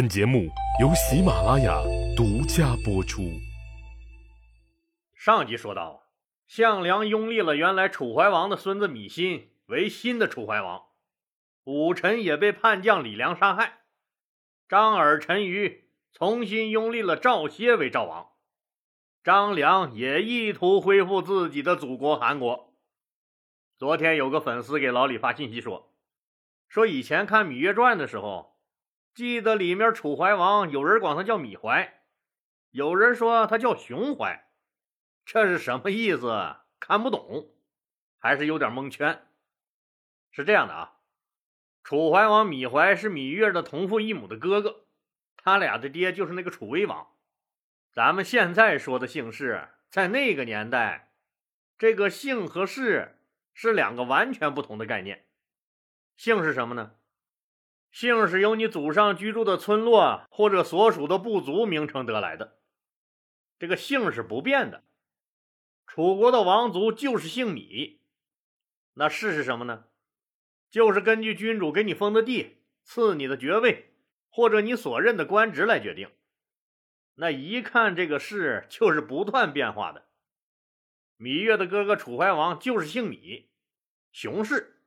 本节目由喜马拉雅独家播出。上集说到，项梁拥立了原来楚怀王的孙子芈心为新的楚怀王，武臣也被叛将李良杀害。张耳、陈余重新拥立了赵歇为赵王，张良也意图恢复自己的祖国韩国。昨天有个粉丝给老李发信息说，说以前看《芈月传》的时候，记得里面楚怀王有人管他叫芈怀，有人说他叫熊怀，这是什么意思？看不懂，还是有点蒙圈。是这样的啊。楚怀王芈怀是芈月的同父异母的哥哥，他俩的爹就是那个楚威王。咱们现在说的姓氏，在那个年代，这个姓和氏是两个完全不同的概念。姓是什么呢？姓是由你祖上居住的村落或者所属的部族名称得来的，这个姓是不变的。楚国的王族就是姓芈，那氏是什么呢？就是根据君主给你封的地、赐你的爵位，或者你所任的官职来决定。那一看这个氏就是不断变化的。芈月的哥哥楚怀王就是姓芈，熊氏，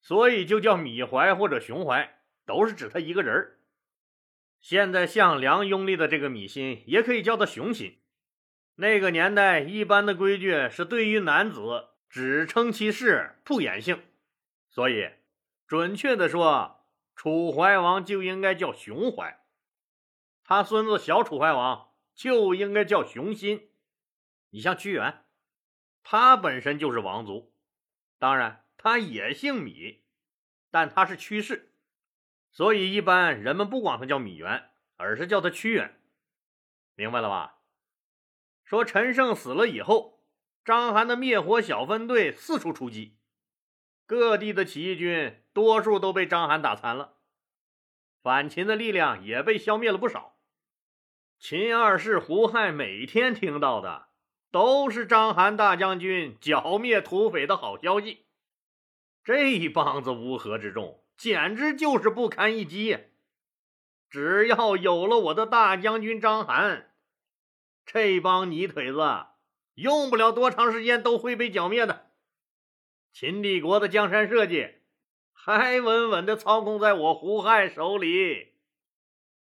所以就叫芈怀或者熊怀，都是指他一个人儿。现在项梁拥立的这个芈心，也可以叫他熊心。那个年代一般的规矩是，对于男子只称其氏，不言姓。所以，准确的说，楚怀王就应该叫熊怀，他孙子小楚怀王就应该叫熊心。你像屈原，他本身就是王族，当然他也姓芈，但他是屈氏，所以一般人们不管他叫米原，而是叫他屈原。明白了吧？说陈胜死了以后，章邯的灭火小分队四处出击。各地的起义军多数都被章邯打残了，反秦的力量也被消灭了不少。秦二世胡亥每天听到的都是章邯大将军剿灭土匪的好消息，这一帮子乌合之众简直就是不堪一击。只要有了我的大将军章邯，这帮泥腿子用不了多长时间都会被剿灭的。秦帝国的江山社稷还稳稳的操控在我胡亥手里，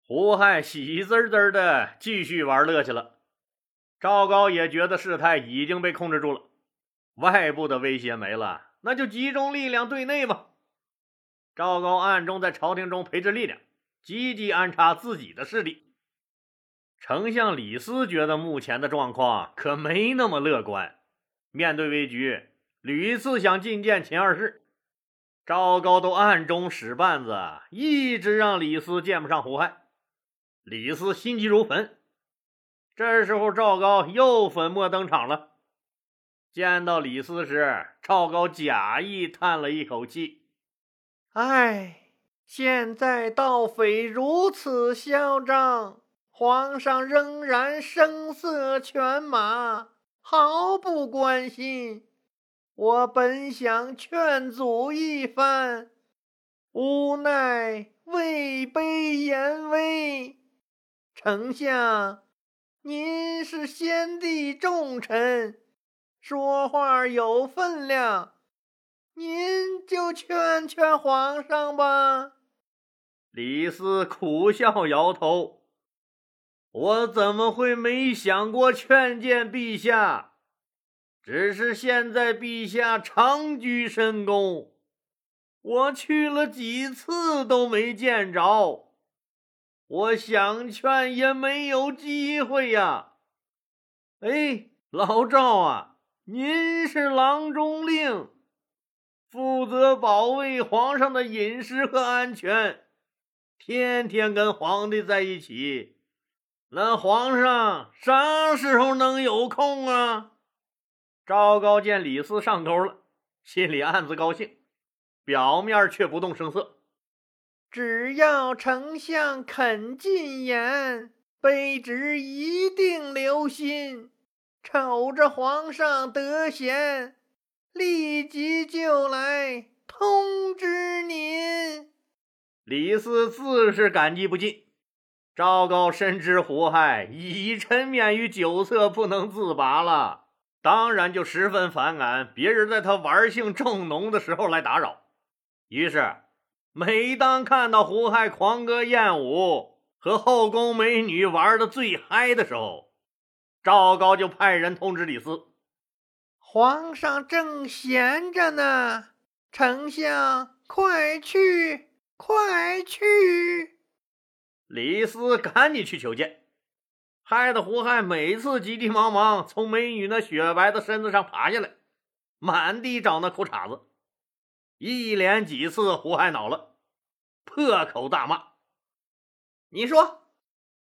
胡亥喜滋滋的继续玩乐去了。赵高也觉得事态已经被控制住了，外部的威胁没了，那就集中力量对内吧。赵高暗中在朝廷中培植力量，积极安插自己的势力。丞相李斯觉得目前的状况可没那么乐观，面对危局。屡次想觐见秦二世，赵高都暗中使绊子，一直让李斯见不上胡亥。李斯心急如焚。这时候，赵高又粉墨登场了。见到李斯时，赵高假意叹了一口气：“唉，现在盗匪如此嚣张，皇上仍然声色犬马，毫不关心。”我本想劝阻一番，无奈位卑言微。丞相，您是先帝重臣，说话有分量，您就劝劝皇上吧。李斯苦笑摇头：“我怎么会没想过劝谏陛下？”只是现在陛下长居深宫，我去了几次都没见着，我想劝也没有机会呀。哎，老赵啊，您是郎中令，负责保卫皇上的饮食和安全，天天跟皇帝在一起，那皇上啥时候能有空啊？赵高见李斯上钩了，心里暗自高兴，表面却不动声色。只要丞相肯进言，卑职一定留心。瞅着皇上得闲，立即就来通知您。李斯自是感激不尽，赵高深知胡亥已沉湎于酒色不能自拔了，当然就十分反感别人在他玩性正浓的时候来打扰。于是，每当看到胡亥狂歌艳舞和后宫美女玩的最嗨的时候，赵高就派人通知李斯：“皇上正闲着呢，丞相快去，快去。”李斯赶紧去求见，害得胡亥每次急急忙忙从美女那雪白的身子上爬下来，满地找那裤衩子。一连几次，胡亥恼了，破口大骂：“你说，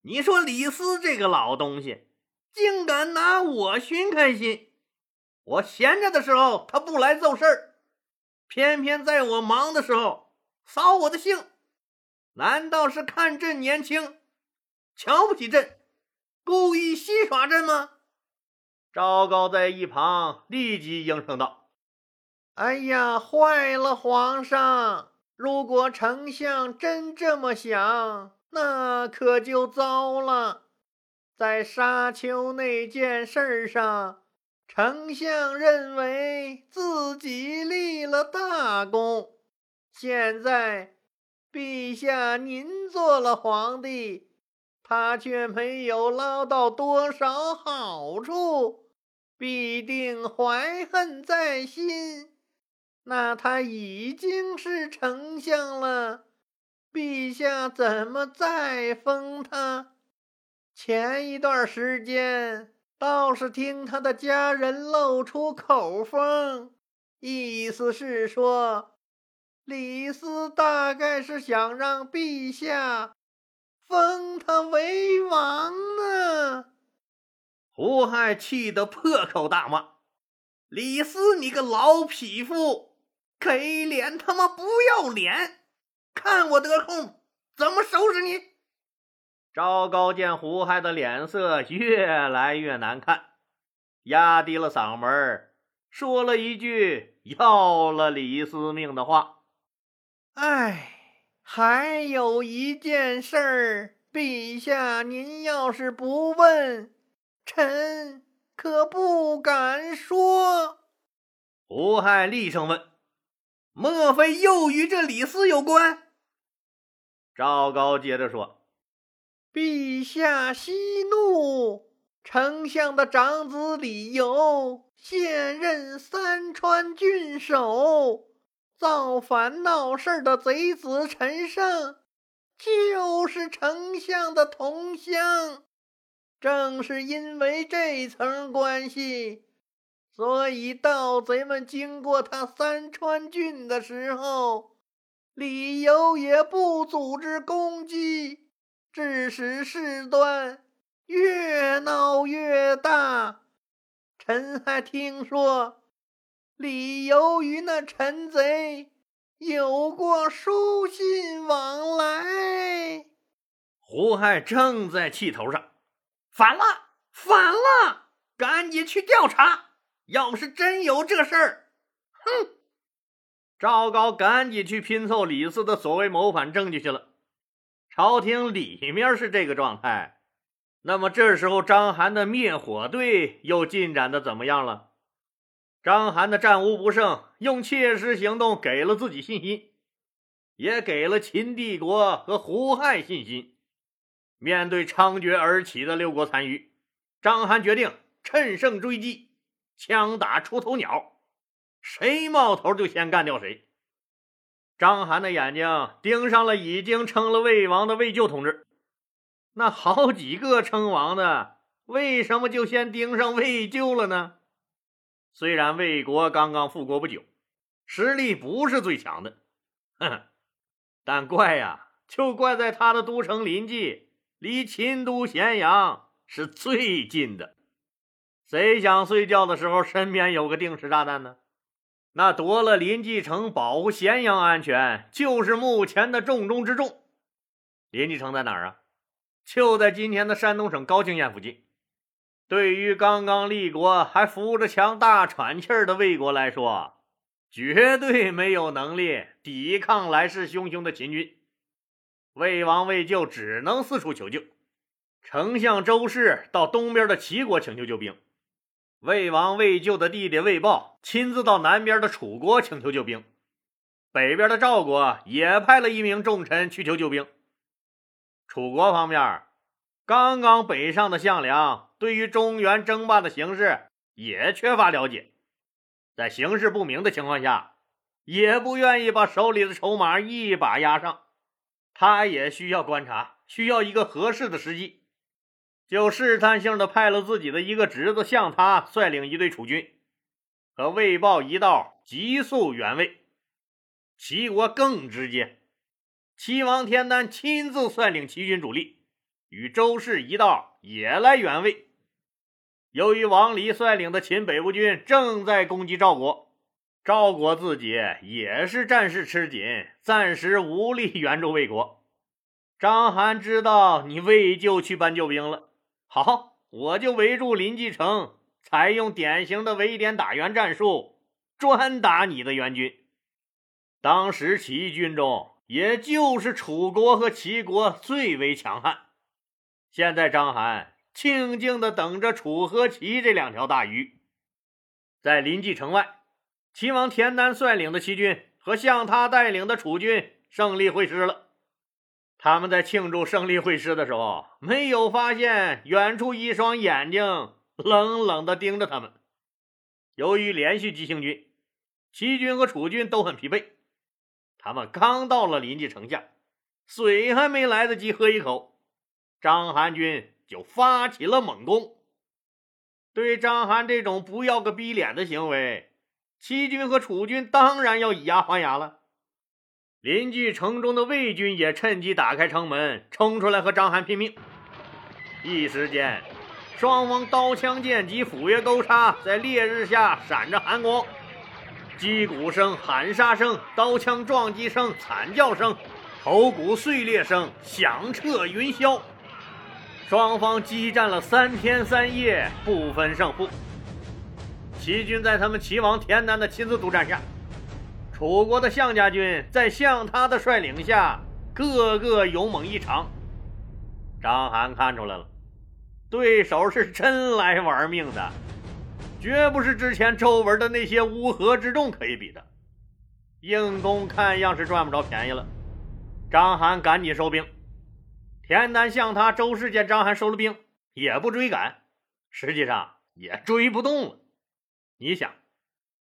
你说李斯这个老东西，竟敢拿我寻开心！我闲着的时候，他不来奏事儿，偏偏在我忙的时候扫我的兴。”难道是看朕年轻，瞧不起朕，故意戏耍朕吗？赵高在一旁立即应声道：“哎呀，坏了，皇上！如果丞相真这么想，那可就糟了。在沙丘那件事上，丞相认为自己立了大功，现在……”陛下，您做了皇帝，他却没有捞到多少好处，必定怀恨在心。那他已经是丞相了，陛下怎么再封他？前一段时间倒是听他的家人露出口风，意思是说。李斯大概是想让陛下封他为王呢。胡亥气得破口大骂：“李斯，你个老匹夫，给脸他妈不要脸！看我得空怎么收拾你！”赵高见胡亥的脸色越来越难看，压低了嗓门说了一句要了李斯命的话。哎，还有一件事儿，陛下，您要是不问，臣可不敢说。胡亥厉声问：“莫非又与这李斯有关？”赵高接着说：“陛下息怒，丞相的长子李由现任三川郡守。”造反闹事的贼子陈胜，就是丞相的同乡。正是因为这层关系，所以盗贼们经过他三川郡的时候，李由也不组织攻击，致使事端越闹越大。臣还听说。李由与那陈贼有过书信往来。胡亥正在气头上，反了，反了！赶紧去调查。要是真有这事儿，哼！赵高赶紧去拼凑李斯的所谓谋反证据去了。朝廷里面是这个状态，那么这时候章邯的灭火队又进展的怎么样了？章邯的战无不胜，用切实行动给了自己信心，也给了秦帝国和胡亥信心。面对猖獗而起的六国残余，章邯决定趁胜追击，枪打出头鸟，谁冒头就先干掉谁。章邯的眼睛盯上了已经称了魏王的魏咎同志，那好几个称王的，为什么就先盯上魏咎了呢？虽然魏国刚刚复国不久，实力不是最强的，哼，但怪呀，就怪在他的都城临济，离秦都咸阳是最近的。谁想睡觉的时候身边有个定时炸弹呢？那夺了临济城，保护咸阳安全，就是目前的重中之重。临济城在哪儿啊？就在今天的山东省高青县附近。对于刚刚立国还扶着墙大喘气儿的魏国来说，绝对没有能力抵抗来势汹汹的秦军。魏王魏咎只能四处求救。丞相周氏到东边的齐国请求救兵，魏王魏咎的弟弟魏豹亲自到南边的楚国请求救兵，北边的赵国也派了一名重臣去求救兵。楚国方面，刚刚北上的项梁对于中原争霸的形势也缺乏了解，在形势不明的情况下，也不愿意把手里的筹码一把压上，他也需要观察，需要一个合适的时机。就试探性的派了自己的一个侄子向他率领一队楚军，和魏豹一道急速援魏。齐国更直接，齐王田丹亲自率领齐军主力，与周氏一道也来援魏。由于王离率领的秦北部军正在攻击赵国，赵国自己也是战事吃紧，暂时无力援助魏国。章邯知道你魏就去搬救兵了。好，我就围住临济城，采用典型的围点打援战术，专打你的援军。当时起义军中，也就是楚国和齐国最为强悍。现在章邯静静的等着楚和齐这两条大鱼。在临济城外，齐王田丹率领的齐军和向他带领的楚军胜利会师了。他们在庆祝胜利会师的时候，没有发现远处一双眼睛冷冷地盯着他们。由于连续急行军，齐军和楚军都很疲惫。他们刚到了临济城下，水还没来得及喝一口，章邯军就发起了猛攻。对章邯这种不要个逼脸的行为，齐军和楚军当然要以牙还牙了。临济城中的魏军也趁机打开城门，冲出来和章邯拼命。一时间，双方刀枪剑戟、斧钺钩叉在烈日下闪着寒光，击鼓声、喊杀声、刀枪撞击声、惨叫声、头骨碎裂声响彻云霄。双方激战了三天三夜，不分胜负。齐军在他们齐王田丹的亲自督战下。楚国的项家军在项他的率领下，个个勇猛异常。章邯看出来了，对手是真来玩命的，绝不是之前周文的那些乌合之众可以比的。硬攻看样是赚不着便宜了，章邯赶紧收兵。田丹、向他、周氏见章邯收了兵，也不追赶，实际上也追不动了。你想？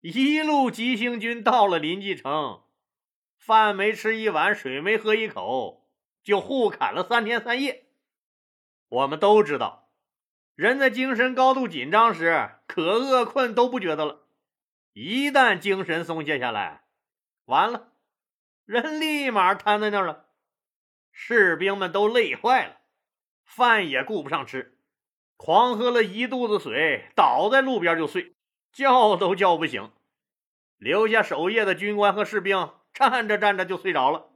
一路急行军到了临济城，饭没吃一碗，水没喝一口，就互砍了三天三夜。我们都知道，人在精神高度紧张时，可饿困都不觉得了；一旦精神松懈下来，完了，人立马瘫在那儿了。士兵们都累坏了，饭也顾不上吃，狂喝了一肚子水，倒在路边就睡。叫都叫不醒，留下守夜的军官和士兵站着站着就睡着了。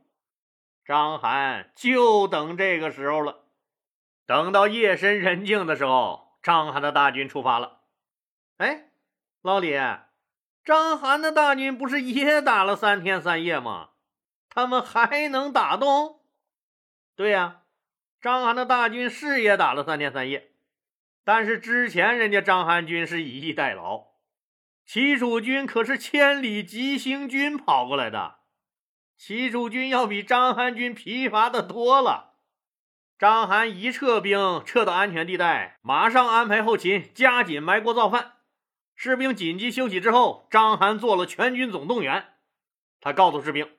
张邯就等这个时候了。等到夜深人静的时候，张邯的大军出发了。哎，老李，张邯的大军不是也打了三天三夜吗？他们还能打动？对呀，张邯的大军是也打了三天三夜，但是之前人家章邯军是以逸待劳。齐楚军可是千里急行军跑过来的，齐楚军要比章邯军疲乏的多了。章邯一撤兵，撤到安全地带，马上安排后勤，加紧埋锅造饭。士兵紧急休息之后，章邯做了全军总动员。他告诉士兵：“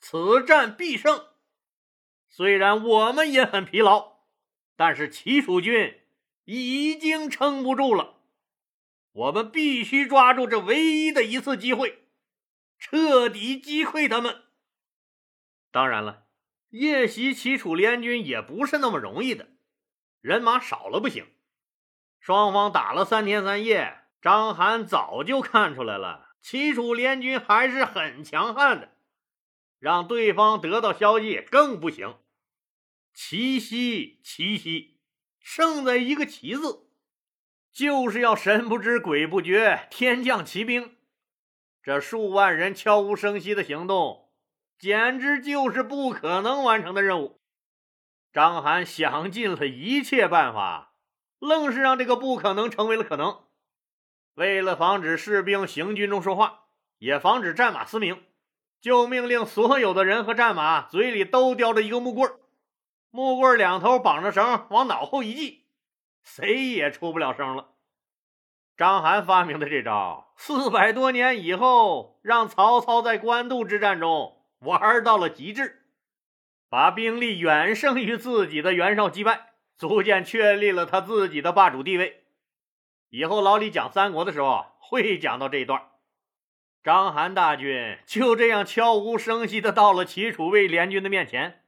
此战必胜。虽然我们也很疲劳，但是齐楚军已经撑不住了。”我们必须抓住这唯一的一次机会，彻底击溃他们。当然了，夜袭齐楚联军也不是那么容易的，人马少了不行。双方打了三天三夜，章邯早就看出来了，齐楚联军还是很强悍的，让对方得到消息更不行。齐西，齐西，胜在一个“齐”字。就是要神不知鬼不觉，天降奇兵。这数万人悄无声息的行动，简直就是不可能完成的任务。章邯想尽了一切办法，愣是让这个不可能成为了可能。为了防止士兵行军中说话，也防止战马嘶鸣，就命令所有的人和战马嘴里都叼着一个木棍木棍两头绑着绳，往脑后一系，谁也出不了声了。章邯发明的这招，四百多年以后，让曹操在官渡之战中玩到了极致，把兵力远胜于自己的袁绍击败，逐渐确立了他自己的霸主地位。以后老李讲三国的时候会讲到这一段。章邯大军就这样悄无声息的到了齐楚魏联军的面前，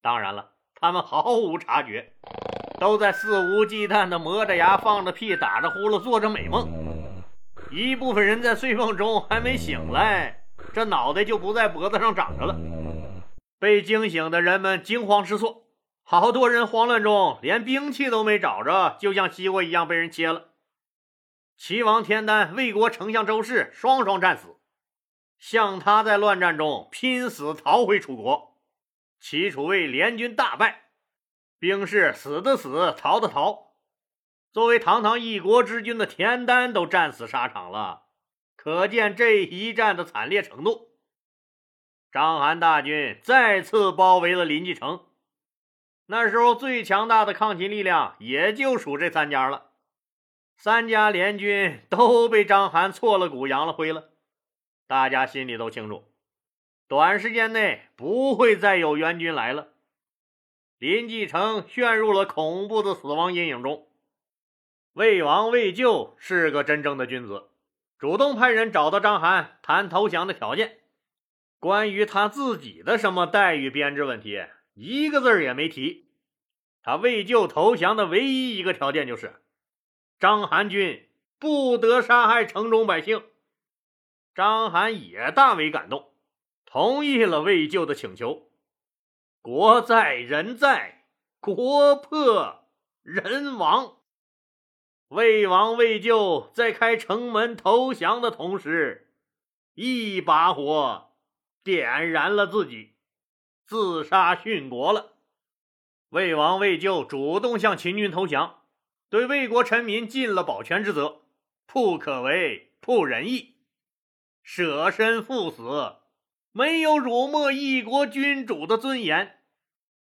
当然了，他们毫无察觉。都在肆无忌惮地磨着牙、放着屁、打着呼噜、做着美梦。一部分人在睡梦中还没醒来，这脑袋就不在脖子上长着了。被惊醒的人们惊慌失措，好多人慌乱中连兵器都没找着，就像西瓜一样被人切了。齐王田丹、魏国丞相周氏双双战死，像他在乱战中拼死逃回楚国，齐楚魏联军大败。兵士死的死，逃的逃。作为堂堂一国之君的田丹都战死沙场了，可见这一战的惨烈程度。章邯大军再次包围了临济城，那时候最强大的抗秦力量也就属这三家了。三家联军都被章邯挫了骨扬了灰了，大家心里都清楚，短时间内不会再有援军来了。林继承陷入了恐怖的死亡阴影中。魏王魏咎是个真正的君子，主动派人找到章邯谈投降的条件。关于他自己的什么待遇编制问题，一个字也没提。他魏咎投降的唯一一个条件就是，章邯军不得杀害城中百姓。章邯也大为感动，同意了魏咎的请求。国在人在，国破人亡。魏王魏咎在开城门投降的同时，一把火点燃了自己，自杀殉国了。魏王魏咎主动向秦军投降，对魏国臣民尽了保全之责，不可为，不仁义，舍身赴死，没有辱没一国君主的尊严。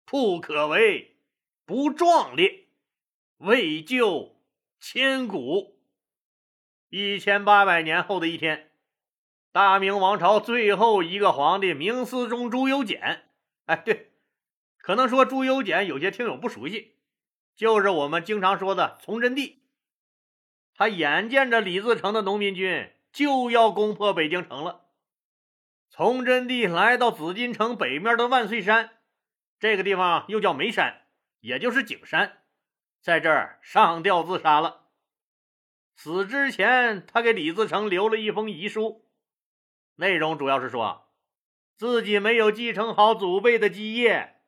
不可为，不壮烈，为救千古。一千八百年后的一天，大明王朝最后一个皇帝明思宗朱由检，哎，对，可能说朱由检有些听友不熟悉，就是我们经常说的崇祯帝。他眼见着李自成的农民军就要攻破北京城了，崇祯帝来到紫禁城北面的万岁山。这个地方又叫眉山，也就是景山，在这儿上吊自杀了。死之前，他给李自成留了一封遗书，内容主要是说自己没有继承好祖辈的基业，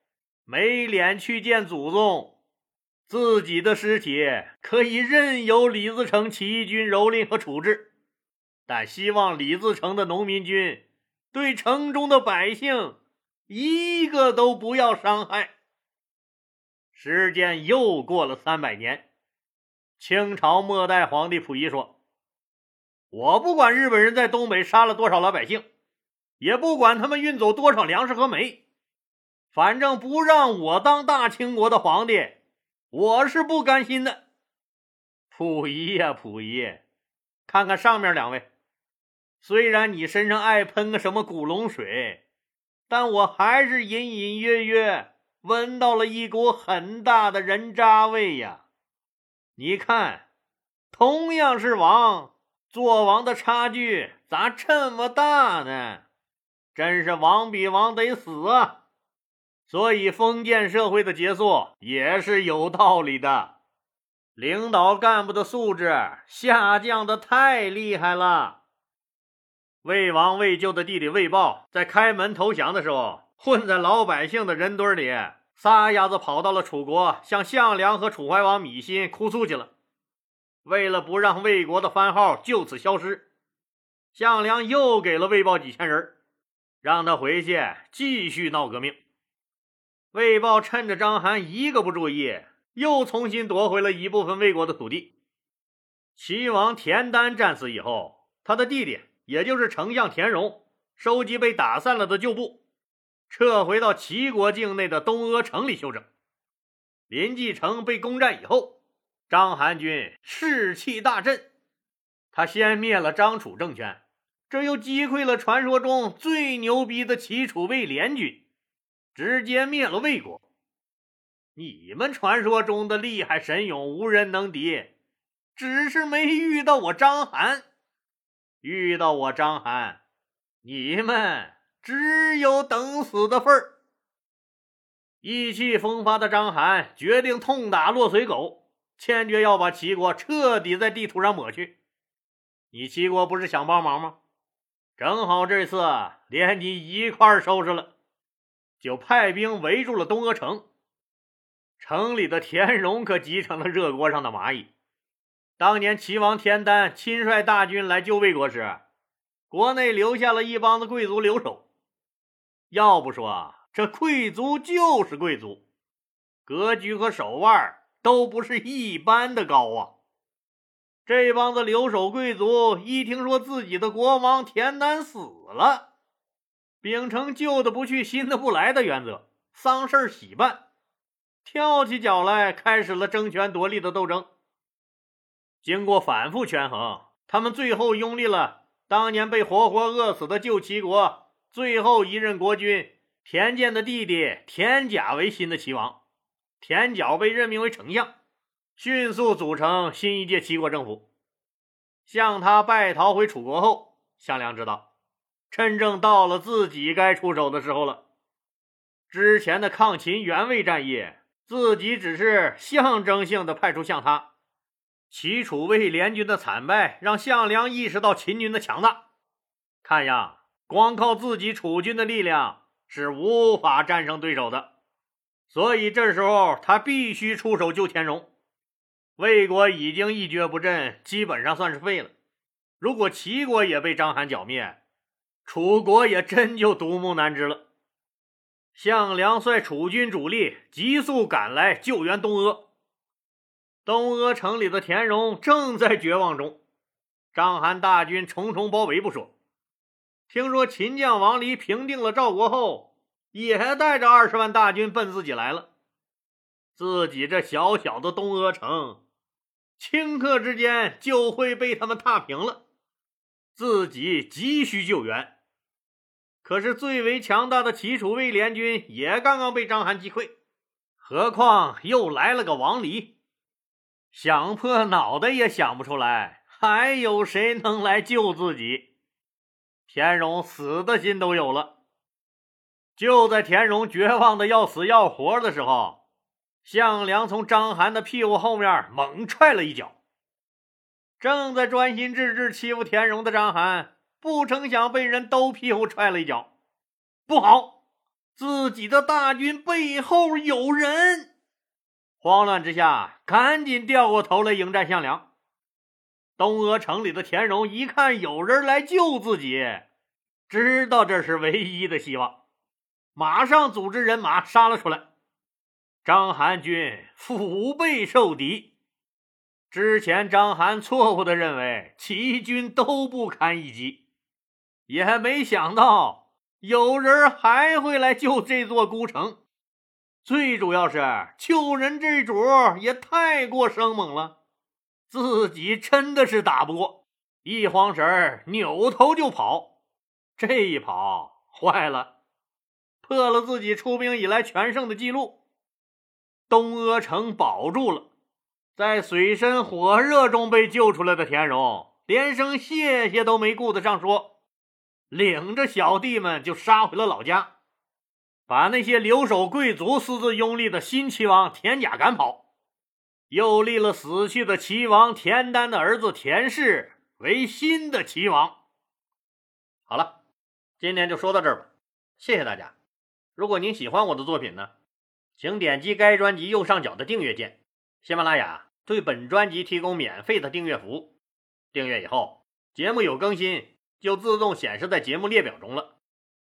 没脸去见祖宗，自己的尸体可以任由李自成起义军蹂躏和处置，但希望李自成的农民军对城中的百姓。一个都不要伤害。时间又过了三百年，清朝末代皇帝溥仪说：“我不管日本人在东北杀了多少老百姓，也不管他们运走多少粮食和煤，反正不让我当大清国的皇帝，我是不甘心的。”溥仪呀，溥仪，看看上面两位，虽然你身上爱喷个什么古龙水。但我还是隐隐约约闻到了一股很大的人渣味呀！你看，同样是王，做王的差距咋这么大呢？真是王比王得死啊！所以封建社会的结束也是有道理的，领导干部的素质下降的太厉害了。魏王魏咎的弟弟魏豹在开门投降的时候，混在老百姓的人堆里，撒丫子跑到了楚国，向项梁和楚怀王芈心哭诉去了。为了不让魏国的番号就此消失，项梁又给了魏豹几千人，让他回去继续闹革命。魏豹趁着章邯一个不注意，又重新夺回了一部分魏国的土地。齐王田丹战死以后，他的弟弟，也就是丞相田荣，收集被打散了的旧部，撤回到齐国境内的东阿城里休整。临济城被攻占以后，章邯军士气大振，他先灭了张楚政权，这又击溃了传说中最牛逼的齐楚魏联军。直接灭了魏国。你们传说中的厉害神勇无人能敌，只是没遇到我章邯。遇到我张邯，你们只有等死的份儿。意气风发的张邯决定痛打落水狗，坚决要把齐国彻底在地图上抹去。你齐国不是想帮忙吗？正好这次连你一块收拾了。就派兵围住了东阿城，城里的田荣可急成了热锅上的蚂蚁。当年齐王田丹亲率大军来救魏国时，国内留下了一帮子贵族留守。要不说这贵族就是贵族，格局和手腕都不是一般的高啊！这帮子留守贵族一听说自己的国王田丹死了。秉承旧的不去，新的不来的原则，丧事喜办，跳起脚来，开始了争权夺利的斗争。经过反复权衡，他们最后拥立了当年被活活饿死的旧齐国最后一任国君田健的弟弟田甲为新的齐王。田角被任命为丞相，迅速组成新一届齐国政府。向他败逃回楚国后，项梁知道。真正到了自己该出手的时候了。之前的抗秦援魏战役，自己只是象征性的派出向他。齐楚魏联军的惨败，让项梁意识到秦军的强大。看呀，光靠自己楚军的力量是无法战胜对手的。所以这时候他必须出手救田荣。魏国已经一蹶不振，基本上算是废了。如果齐国也被章邯剿灭，楚国也真就独木难支了。项梁率楚军主力急速赶来救援东阿。东阿城里的田荣正在绝望中，章邯大军重重包围不说，听说秦将王离平定了赵国后，也带着二十万大军奔自己来了。自己这小小的东阿城，顷刻之间就会被他们踏平了，自己急需救援。可是最为强大的齐楚魏联军也刚刚被章邯击溃，何况又来了个王离，想破脑袋也想不出来还有谁能来救自己。田荣死的心都有了。就在田荣绝望的要死要活的时候，项梁从章邯的屁股后面猛踹了一脚。正在专心致志欺负田荣的章邯。不成想被人兜屁股踹了一脚，不好！自己的大军背后有人，慌乱之下，赶紧掉过头来迎战项梁。东阿城里的田荣一看有人来救自己，知道这是唯一的希望，马上组织人马杀了出来。章邯军腹背受敌，之前章邯错误的认为齐军都不堪一击。也没想到有人还会来救这座孤城，最主要是救人这主也太过生猛了，自己真的是打不过，一慌神扭头就跑，这一跑坏了，破了自己出兵以来全胜的记录。东阿城保住了，在水深火热中被救出来的田荣，连声谢谢都没顾得上说。领着小弟们就杀回了老家，把那些留守贵族私自拥立的新齐王田甲赶跑，又立了死去的齐王田丹的儿子田氏为新的齐王。好了，今天就说到这儿吧，谢谢大家。如果您喜欢我的作品呢，请点击该专辑右上角的订阅键。喜马拉雅对本专辑提供免费的订阅服务，订阅以后节目有更新。就自动显示在节目列表中了，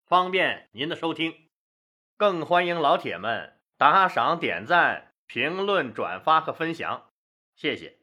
方便您的收听。更欢迎老铁们打赏、点赞、评论、转发和分享，谢谢。